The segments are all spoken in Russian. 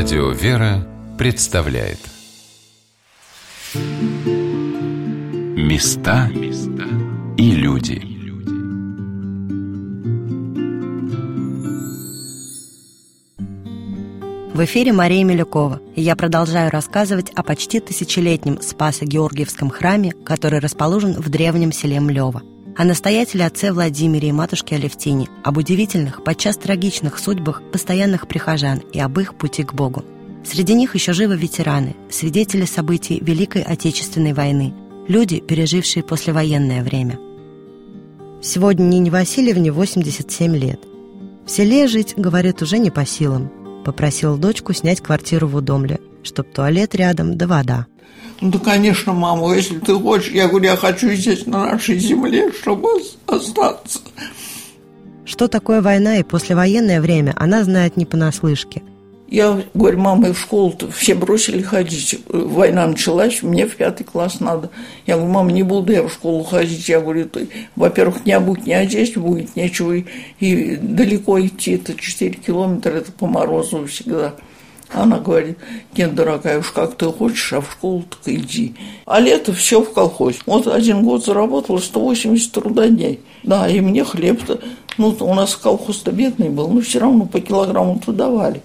Радио «Вера» представляет. Места и люди. В эфире Мария Милюкова, и я продолжаю рассказывать о почти тысячелетнем Спасо-Георгиевском храме, который расположен в древнем селе Млево – о настоятеле отце Владимире и матушке Алевтине, об удивительных, подчас трагичных судьбах постоянных прихожан и об их пути к Богу. Среди них еще живы ветераны, свидетели событий Великой Отечественной войны, люди, пережившие послевоенное время. Сегодня Нине Васильевне 87 лет. В селе жить, говорит, уже не по силам. Попросил дочку снять квартиру в Удомле, чтоб туалет рядом да вода. Ну да, конечно, мама, если ты хочешь, я говорю, я хочу здесь, на нашей земле, чтобы остаться. Что такое война и послевоенное время, она знает не понаслышке. Я говорю, мама, в школу-то все бросили ходить. Война началась, мне в пятый класс надо. Я говорю, мама, не буду я в школу ходить. Я говорю, ты, во-первых, не обуть, не одеть будет, нечего и, и далеко идти. Это 4 километра, это по морозу всегда. Она говорит, нет, дорогая, уж как ты хочешь, а в школу так иди. А лето все в колхозе. Вот один год заработала 180 трудодней. Да, и мне хлеб-то, ну, у нас колхоз-то бедный был, но все равно по килограмму-то давали.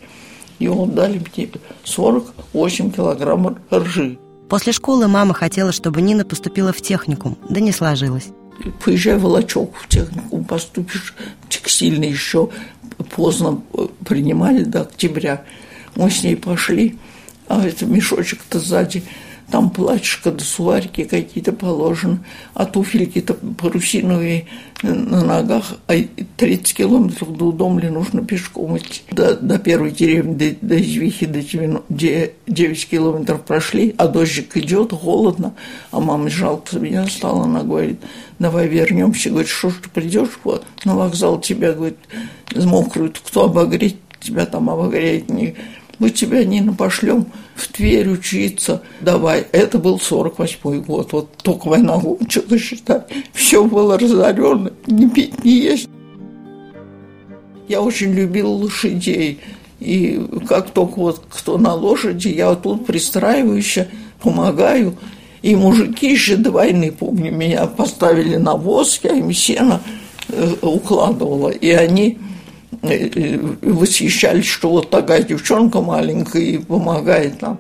И вот дали мне 48 килограмм ржи. После школы мама хотела, чтобы Нина поступила в техникум, да не сложилось. Поезжай в Волочок в техникум, поступишь текстильный еще поздно принимали до октября. Мы с ней пошли, а это мешочек-то сзади, там платьишко да суварики какие-то положены, а туфельки-то парусиновые на ногах, а 30 километров до Удомли нужно пешком идти. До, до первой деревни, до, до Извихи, до 9 километров прошли, а дождик идет, холодно, а мама жалко меня стала, она говорит, давай вернемся, говорит, что ж ты придешь вот, на вокзал, тебя, говорит, мокрую, кто обогреть, тебя там обогреет, не мы тебя, Нина, пошлем в Тверь учиться. Давай. Это был 48-й год. Вот только война кончилась, считай. Все было разорено. Не пить, не есть. Я очень любил лошадей. И как только вот кто на лошади, я вот тут пристраиваюсь, помогаю. И мужики еще до войны, помню, меня поставили на воз, я им сено э, укладывала. И они восхищались, что вот такая девчонка маленькая и помогает нам.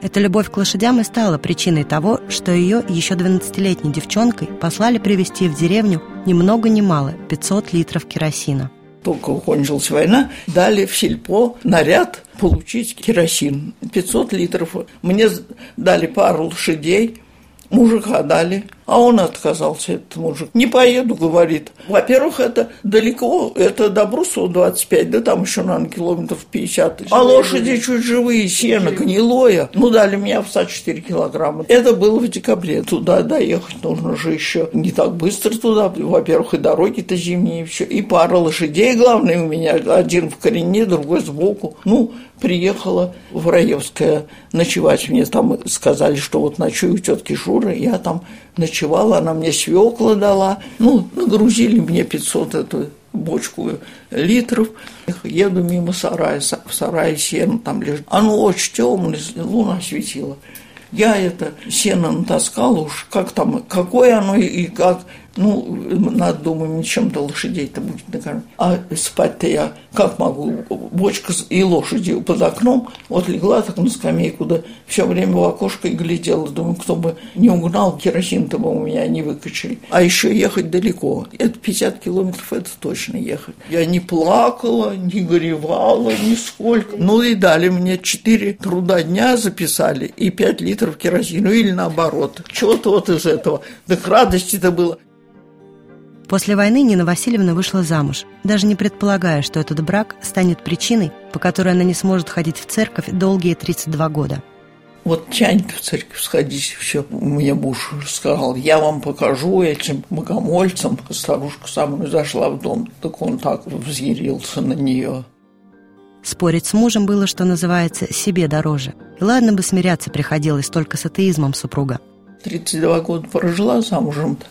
Эта любовь к лошадям и стала причиной того, что ее еще 12-летней девчонкой послали привезти в деревню ни много ни мало 500 литров керосина. Только кончилась война, дали в сельпо наряд получить керосин. 500 литров. Мне дали пару лошадей, мужика дали – а он отказался, этот мужик. Не поеду, говорит. Во-первых, это далеко, это до Брусова 25, да там еще, наверное, километров 50. А лошади чуть живые, сено гнилое. Ну, дали мне овса 4 килограмма. Это было в декабре. Туда доехать нужно же еще не так быстро туда. Во-первых, и дороги-то зимние, все. И пара лошадей, главное, у меня один в корене, другой сбоку. Ну, приехала в Раевское ночевать. Мне там сказали, что вот ночую у тетки Шуры, я там ночевала, она мне свекла дала. Ну, нагрузили мне 500 эту бочку литров. Еду мимо сарая, в сарае сено там лежит. Оно очень темное, луна светила. Я это сено натаскала уж, как там, какое оно и как. Ну, надо, думаю, чем-то лошадей-то будет накормить. А спать-то я как могу? Бочка и лошади под окном. Вот легла так на скамейку, да все время в окошко и глядела. Думаю, кто бы не угнал, керосин-то бы у меня не выкачали. А еще ехать далеко. Это 50 километров, это точно ехать. Я не плакала, не горевала нисколько. Ну и дали мне 4 труда дня записали и 5 литров керосина. Или наоборот. Чего-то вот из этого. Так радости-то было. После войны Нина Васильевна вышла замуж, даже не предполагая, что этот брак станет причиной, по которой она не сможет ходить в церковь долгие 32 года. Вот тянет в церковь сходить, все, мне муж сказал, я вам покажу этим богомольцам. Старушка со мной зашла в дом, так он так взъярился на нее. Спорить с мужем было, что называется, себе дороже. И ладно бы смиряться приходилось только с атеизмом супруга. 32 года прожила замужем-то.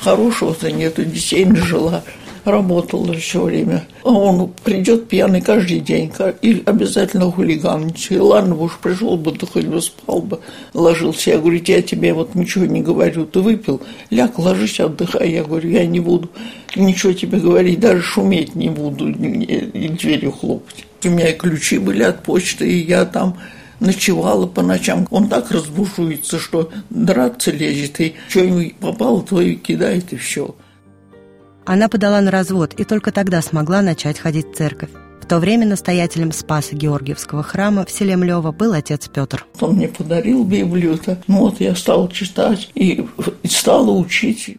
Хорошего-то нету, детей не жила. работала все время. А он придет пьяный каждый день и обязательно хулиганить. И ладно уж пришел бы, ты хоть бы спал бы, ложился. Я говорю, я тебе вот ничего не говорю, ты выпил, ляг, ложись, отдыхай. Я говорю, я не буду ничего тебе говорить, даже шуметь не буду и дверью хлопать. У меня и ключи были от почты, и я там ночевала по ночам. Он так разбушуется, что драться лезет, и что ему попало, то и кидает, и все. Она подала на развод и только тогда смогла начать ходить в церковь. В то время настоятелем Спаса Георгиевского храма в селе Млево был отец Петр. Он мне подарил Библию-то. Ну вот я стала читать и стала учить.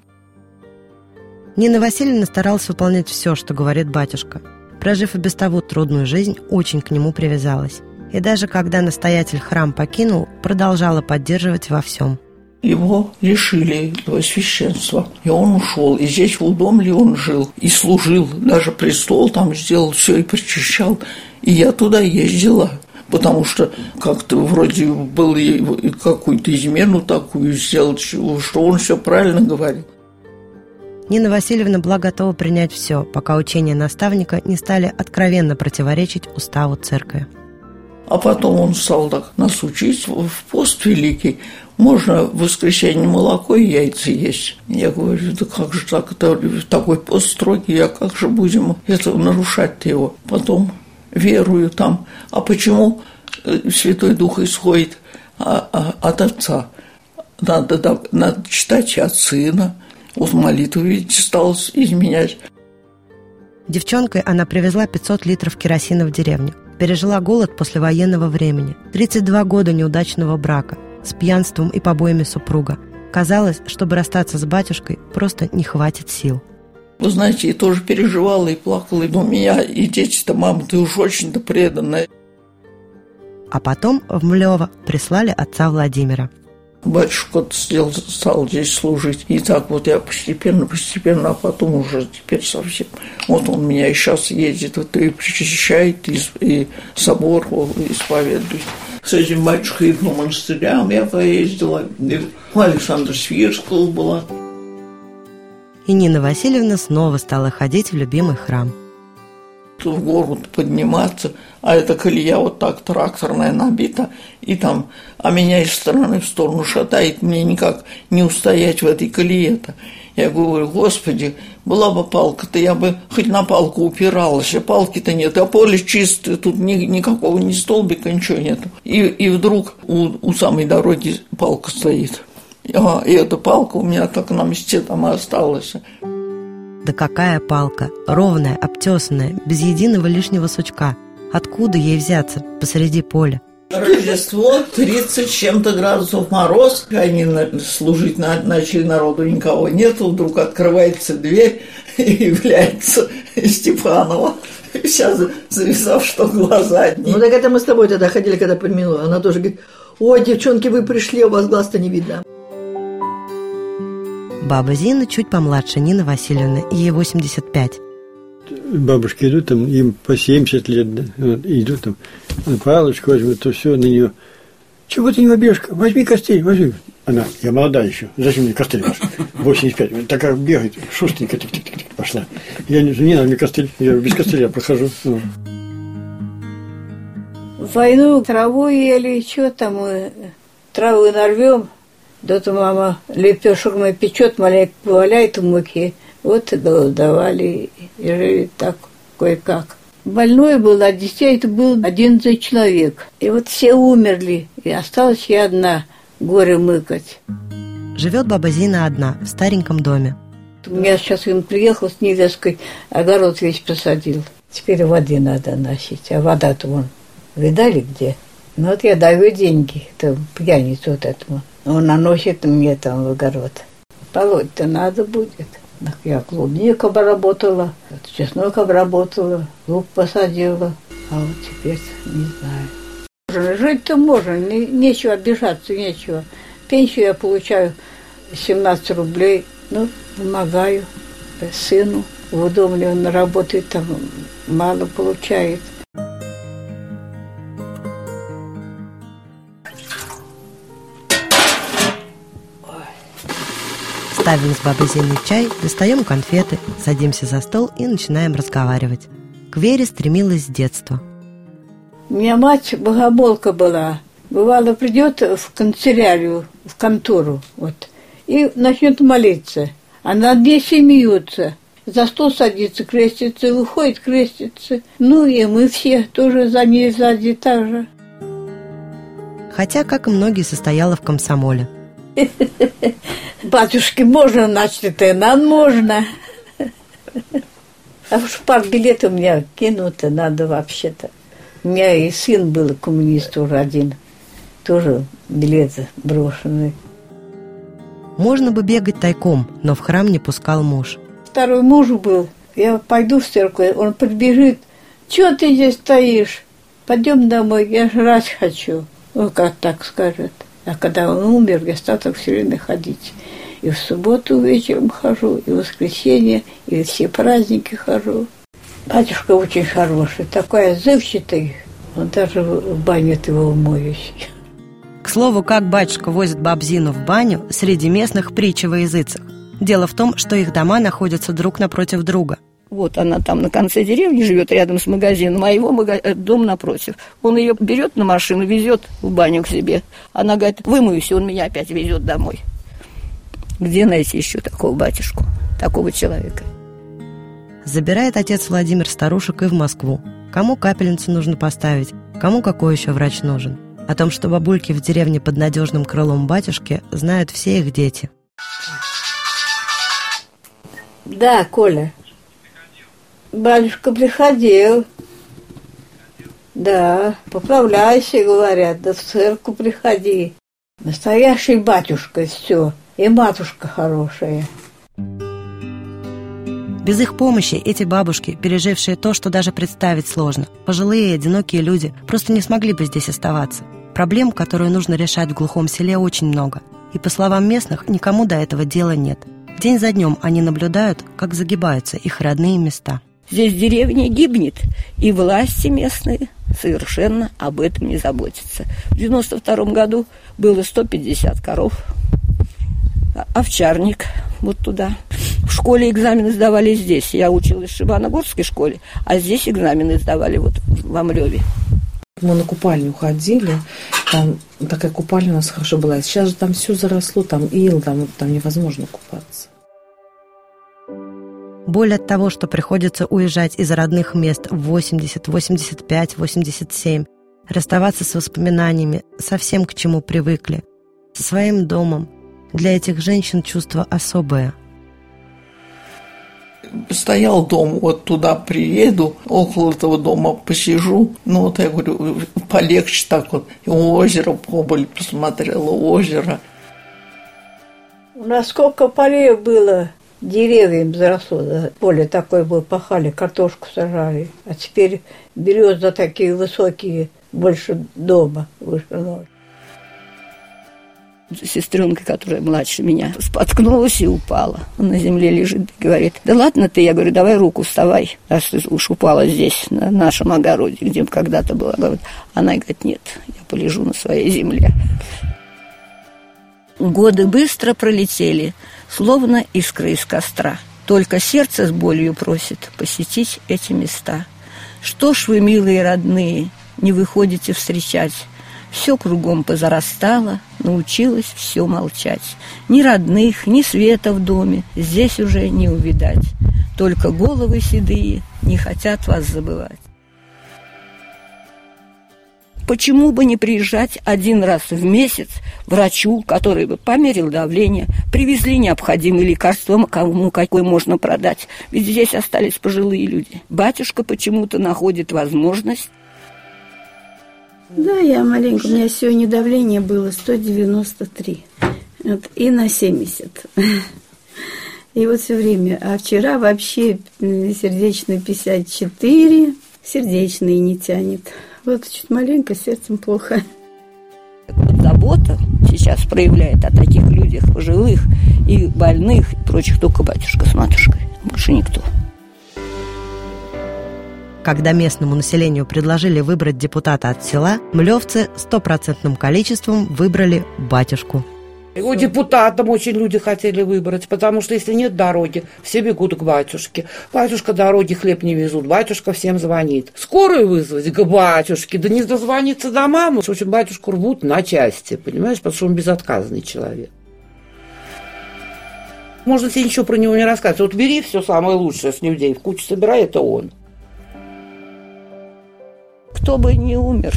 Нина Васильевна старалась выполнять все, что говорит батюшка. Прожив и без того трудную жизнь, очень к нему привязалась. И даже когда настоятель храм покинул, продолжала поддерживать во всем – его лишили священства. И он ушел. И здесь в Удомле он жил и служил. Даже престол там сделал все и причащал. И я туда ездила потому что как-то вроде было какую-то измену такую сделать, что он все правильно говорил. Нина Васильевна была готова принять все, пока учения наставника не стали откровенно противоречить уставу церкви. А потом он стал так нас учить в пост великий. Можно в воскресенье молоко и яйца есть. Я говорю, да как же так, это такой пост строгий, а как же будем это нарушать его? Потом верую там. А почему э, Святой Дух исходит а, а, от Отца? Надо, надо читать от Сына. Вот молитву, видите, стал изменять. Девчонкой она привезла 500 литров керосина в деревню пережила голод после военного времени, 32 года неудачного брака, с пьянством и побоями супруга. Казалось, чтобы расстаться с батюшкой, просто не хватит сил. Вы знаете, я тоже переживала и плакала, у меня, и дети-то, мама, ты уж очень-то преданная. А потом в Млево прислали отца Владимира – Батюшка стал, стал здесь служить. И так вот я постепенно, постепенно, а потом уже теперь совсем. Вот он меня и сейчас ездит, вот и причащает, и, и собор исповедует. С этим батюшкой по монастырям я поездила, и у Александра Свирского была. И Нина Васильевна снова стала ходить в любимый храм – в гору подниматься, а эта колея вот так тракторная набита, и там, а меня из стороны в сторону шатает, мне никак не устоять в этой колее-то. Я говорю, господи, была бы палка-то, я бы хоть на палку упиралась, а палки-то нет, а поле чистое, тут ни, никакого ни столбика, ничего нету. И, и вдруг у, у самой дороги палка стоит. А, и эта палка у меня так на месте там и осталась. Да какая палка, ровная, обтесанная, без единого лишнего сучка. Откуда ей взяться посреди поля? Рождество, 30 чем-то градусов мороз. Они служить начали народу, никого нету. Вдруг открывается дверь, и является Степанова. Вся завязав, что глаза одни. Ну так это мы с тобой тогда ходили, когда помянула. Она тоже говорит, ой, девчонки, вы пришли, у вас глаз-то не видно. Баба Зина чуть помладше Нины Васильевны, ей 85. Бабушки идут, там, им по 70 лет, да, вот, идут там, на палочку возьмут, то все на нее. Чего ты не возьмешь? Возьми костыль, возьми. Она, я молодая еще, зачем мне костыль ваш? 85. Такая бегает, шустренько, тик -тик -тик, пошла. Я не, не надо мне костыль, я без костыля прохожу. Ну. Войну траву ели, что там мы травы нарвем, да то мама лепешек мы печет, маленько валяет в муке. Вот и голодовали, и жили так кое-как. Больной был, а детей это был 11 человек. И вот все умерли, и осталась я одна горе мыкать. Живет баба Зина одна, в стареньком доме. У меня сейчас он приехал с невесткой, огород весь посадил. Теперь воды надо носить, а вода-то вон, видали где? Ну вот я даю деньги, это пьяницу вот этому. Он наносит мне там в огород. Полоть-то надо будет. Так я клубник обработала, чеснок обработала, лук посадила. А вот теперь не знаю. Жить-то можно, не, нечего обижаться, нечего. Пенсию я получаю 17 рублей, ну, помогаю сыну. В доме он работает, там мало получает. Ставим с бабой Зиной чай, достаем конфеты, садимся за стол и начинаем разговаривать. К Вере стремилась с детства. У меня мать богомолка была. Бывало, придет в канцелярию, в контору, вот, и начнет молиться. А над ней смеются. За стол садится, крестится, выходит, крестится. Ну и мы все тоже за ней сзади так же. Хотя, как и многие, состояла в комсомоле. Батюшки, можно, значит, и нам можно. А уж пар билет у меня кинуто надо вообще-то. У меня и сын был коммунист уже один. Тоже билеты брошенные. Можно бы бегать тайком, но в храм не пускал муж. Второй муж был. Я пойду в церковь, он подбежит. Чего ты здесь стоишь? Пойдем домой, я жрать хочу. Он как так скажет. А когда он умер, я стал так все время ходить. И в субботу вечером хожу, и в воскресенье, и все праздники хожу. Батюшка очень хороший, такой отзывчатый. Он даже в баню его умоющий. К слову, как батюшка возит бабзину в баню, среди местных притча во языцах. Дело в том, что их дома находятся друг напротив друга. Вот она там на конце деревни живет, рядом с магазином, а его мага... Э, дом напротив. Он ее берет на машину, везет в баню к себе. Она говорит, вымоюсь, и он меня опять везет домой. Где найти еще такого батюшку, такого человека? Забирает отец Владимир старушек и в Москву. Кому капельницу нужно поставить, кому какой еще врач нужен. О том, что бабульки в деревне под надежным крылом батюшки, знают все их дети. Да, Коля. Батюшка приходил. Да, поправляйся, говорят, да в церковь приходи. Настоящий батюшка, все. И матушка хорошая. Без их помощи эти бабушки, пережившие то, что даже представить сложно, пожилые и одинокие люди, просто не смогли бы здесь оставаться. Проблем, которые нужно решать в глухом селе, очень много. И, по словам местных, никому до этого дела нет. День за днем они наблюдают, как загибаются их родные места. Здесь деревня гибнет, и власти местные совершенно об этом не заботятся. В 92 году было 150 коров, овчарник вот туда. В школе экзамены сдавали здесь. Я училась в Шибаногорской школе, а здесь экзамены сдавали вот в Амреве. Мы на купальню ходили, там такая купальня у нас хорошо была. Сейчас же там все заросло, там ил, там, там невозможно купаться. Боль от того, что приходится уезжать из родных мест в 80, 85, 87, расставаться с воспоминаниями, совсем к чему привыкли, со своим домом. Для этих женщин чувство особое. Стоял дом, вот туда приеду, около этого дома посижу. Ну, вот я говорю, полегче так вот. И озеро поболь посмотрела, озеро. У нас сколько полей было, деревьям заросло, поле такое было, пахали, картошку сажали. А теперь березы такие высокие, больше дома, выше ночи сестренка, которая младше меня, споткнулась и упала. Он на земле лежит и говорит, да ладно ты, я говорю, давай руку вставай, раз ты уж упала здесь, на нашем огороде, где когда-то была. Она говорит, нет, я полежу на своей земле. Годы быстро пролетели, словно искры из костра. Только сердце с болью просит посетить эти места. Что ж вы, милые родные, не выходите встречать все кругом позарастало, научилась все молчать. Ни родных, ни света в доме здесь уже не увидать. Только головы седые не хотят вас забывать. Почему бы не приезжать один раз в месяц врачу, который бы померил давление, привезли необходимые лекарства, кому какой можно продать? Ведь здесь остались пожилые люди. Батюшка почему-то находит возможность да, я маленько. У меня сегодня давление было 193. Вот, и на 70. И вот все время. А вчера вообще сердечный 54, сердечный не тянет. Вот чуть маленько, сердцем плохо. Вот забота сейчас проявляет о таких людях, пожилых и больных, и прочих, только батюшка с матушкой. Больше никто. Когда местному населению предложили выбрать депутата от села, млевцы стопроцентным количеством выбрали батюшку. Его депутатом очень люди хотели выбрать, потому что если нет дороги, все бегут к батюшке. Батюшка дороги хлеб не везут, батюшка всем звонит. Скорую вызвать к батюшке, да не дозвониться до мамы. В общем, батюшку рвут на части, понимаешь, потому что он безотказный человек. Можно тебе ничего про него не рассказывать. Вот бери все самое лучшее с людей, в кучу собирай, это он. Кто бы не умер,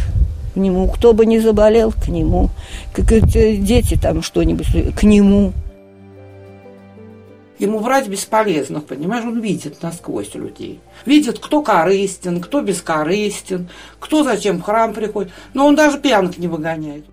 к нему, кто бы не заболел, к нему, как эти дети там что-нибудь, к нему. Ему врать бесполезно, понимаешь, он видит насквозь людей. Видит, кто корыстен, кто бескорыстен, кто зачем в храм приходит. Но он даже пьянок не выгоняет.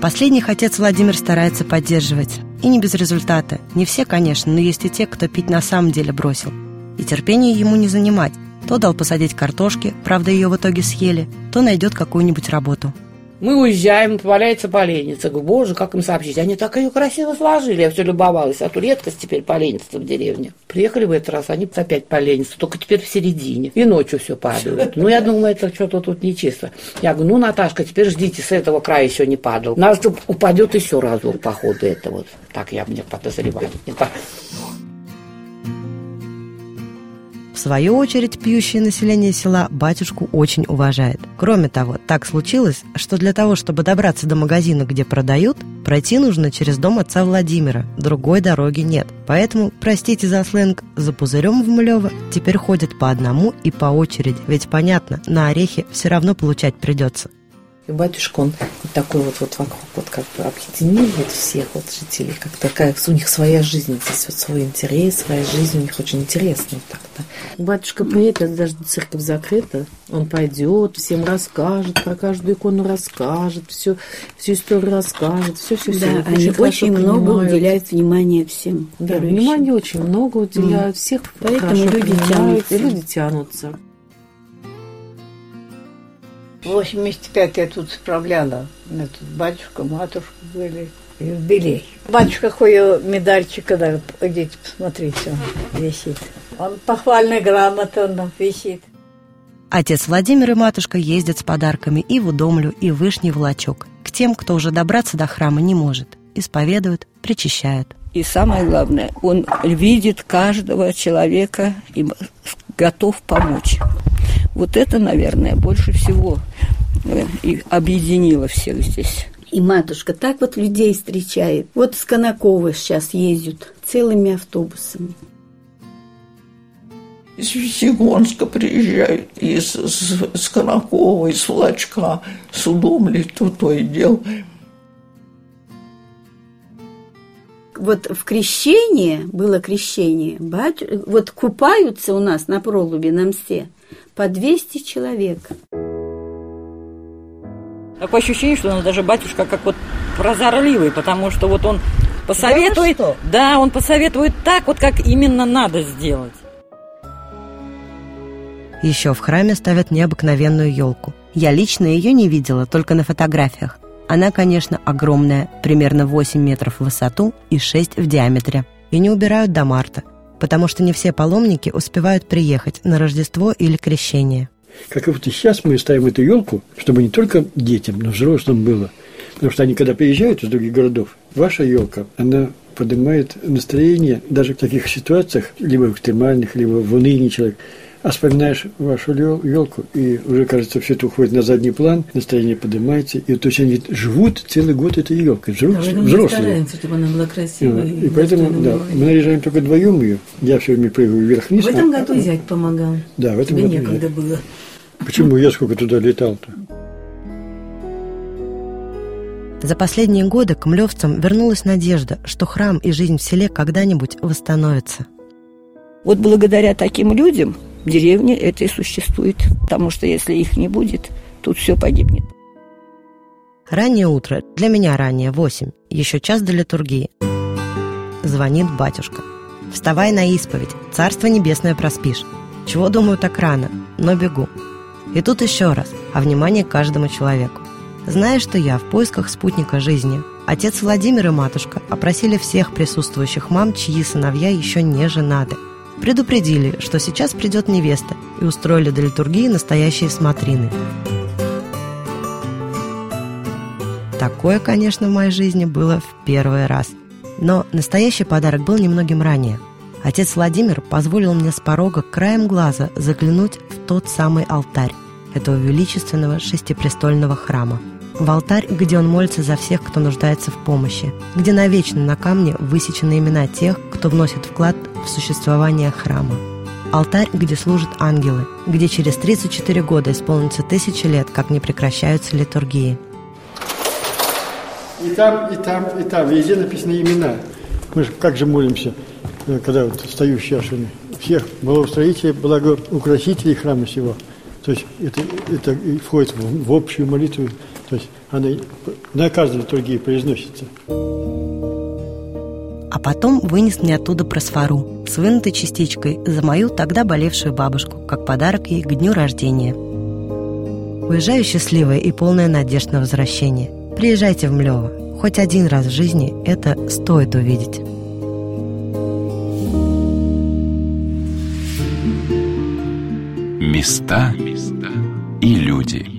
Последних отец Владимир старается поддерживать. И не без результата. Не все, конечно, но есть и те, кто пить на самом деле бросил. И терпение ему не занимать. То дал посадить картошки, правда, ее в итоге съели, то найдет какую-нибудь работу. Мы уезжаем, поваляется поленница. Говорю, боже, как им сообщить? Они так ее красиво сложили. Я все любовалась. А то редкость теперь поленница в деревне. Приехали в этот раз, они опять поленница, только теперь в середине. И ночью все падают. Ну, я думаю, это что-то тут нечисто. Я говорю, ну, Наташка, теперь ждите, с этого края еще не падал. Нас упадет еще разок, походу, это вот. Так я мне подозреваю. В свою очередь, пьющее население села батюшку очень уважает. Кроме того, так случилось, что для того, чтобы добраться до магазина, где продают, пройти нужно через дом отца Владимира. Другой дороги нет. Поэтому, простите за сленг, за пузырем в Млево теперь ходят по одному и по очереди. Ведь понятно, на орехи все равно получать придется. И батюшка, он вот такой вот, вот вокруг, вот как бы объединил вот всех вот жителей, как такая, у них своя жизнь здесь, вот свой интерес, своя жизнь, у них очень интересно так, да. Батюшка приедет, даже церковь закрыта, он пойдет, всем расскажет, про каждую икону расскажет, все, всю историю расскажет, все, все, все. Да, они очень много понимают. уделяют внимания всем. Да, верующим. внимание очень много уделяют, mm. всех Поэтому люди тянутся. Люди тянутся. 85 я тут справляла. Тут батюшка, матушка были. Юбилей. Батюшка хуя медальчика, да, идите посмотрите, он висит. Он похвальная грамота он висит. Отец Владимир и матушка ездят с подарками и в Удомлю, и в Вышний Волочок. К тем, кто уже добраться до храма не может. Исповедуют, причащают. И самое главное, он видит каждого человека и готов помочь. Вот это, наверное, больше всего и объединило всех здесь. И матушка так вот людей встречает. Вот с Конакова сейчас ездят целыми автобусами. Из Весегонска приезжают, из, с, с Конакова, из Волочка, с Удомли, то то и дел. Вот в крещении, было крещение, бать, вот купаются у нас на пролубе на мсте по 200 человек. Такое ощущение, что он даже батюшка как вот прозорливый, потому что вот он посоветует, да, да, он посоветует так вот, как именно надо сделать. Еще в храме ставят необыкновенную елку. Я лично ее не видела, только на фотографиях. Она, конечно, огромная, примерно 8 метров в высоту и 6 в диаметре. И не убирают до марта, потому что не все паломники успевают приехать на Рождество или Крещение. Как и вот и сейчас мы ставим эту елку, чтобы не только детям, но взрослым было. Потому что они, когда приезжают из других городов, ваша елка, она поднимает настроение даже в таких ситуациях, либо экстремальных, либо в унынии человек – а вспоминаешь вашу елку, и уже, кажется, все это уходит на задний план, настроение поднимается, и то есть они живут целый год этой елкой, взрослые. Да, взрослые. стараемся, чтобы она была красивой. И, и поэтому, да, мы наряжаем только вдвоем ее, я все время прыгаю вверх-вниз. В этом а, году зять помогал. Да, в этом Тебе году некогда было. Почему я сколько туда летал-то? За последние годы к млевцам вернулась надежда, что храм и жизнь в селе когда-нибудь восстановятся. Вот благодаря таким людям деревне это и существует. Потому что если их не будет, тут все погибнет. Раннее утро. Для меня раннее, восемь. Еще час до литургии. Звонит батюшка. Вставай на исповедь. Царство небесное проспишь. Чего думаю так рано? Но бегу. И тут еще раз. А внимание каждому человеку. Знаешь, что я в поисках спутника жизни. Отец Владимир и матушка опросили всех присутствующих мам, чьи сыновья еще не женаты – Предупредили, что сейчас придет невеста, и устроили до литургии настоящие смотрины. Такое, конечно, в моей жизни было в первый раз. Но настоящий подарок был немногим ранее. Отец Владимир позволил мне с порога краем глаза заглянуть в тот самый алтарь этого величественного шестипрестольного храма. В алтарь, где он молится за всех, кто нуждается в помощи, где навечно на камне высечены имена тех, кто вносит вклад в существование храма. Алтарь, где служат ангелы, где через 34 года исполнится тысячи лет, как не прекращаются литургии. И там, и там, и там, везде написаны имена. Мы же как же молимся, э, когда вот стою с чашами. Всех благоустроителей, благоукрасителей храма всего. То есть это, это входит в, в общую молитву. То есть она на каждой литургии произносится. А потом вынес мне оттуда просфору с вынутой частичкой за мою тогда болевшую бабушку, как подарок ей к дню рождения. Уезжаю счастливая и полная надежд на возвращение. Приезжайте в Млево. Хоть один раз в жизни это стоит увидеть. Места и люди.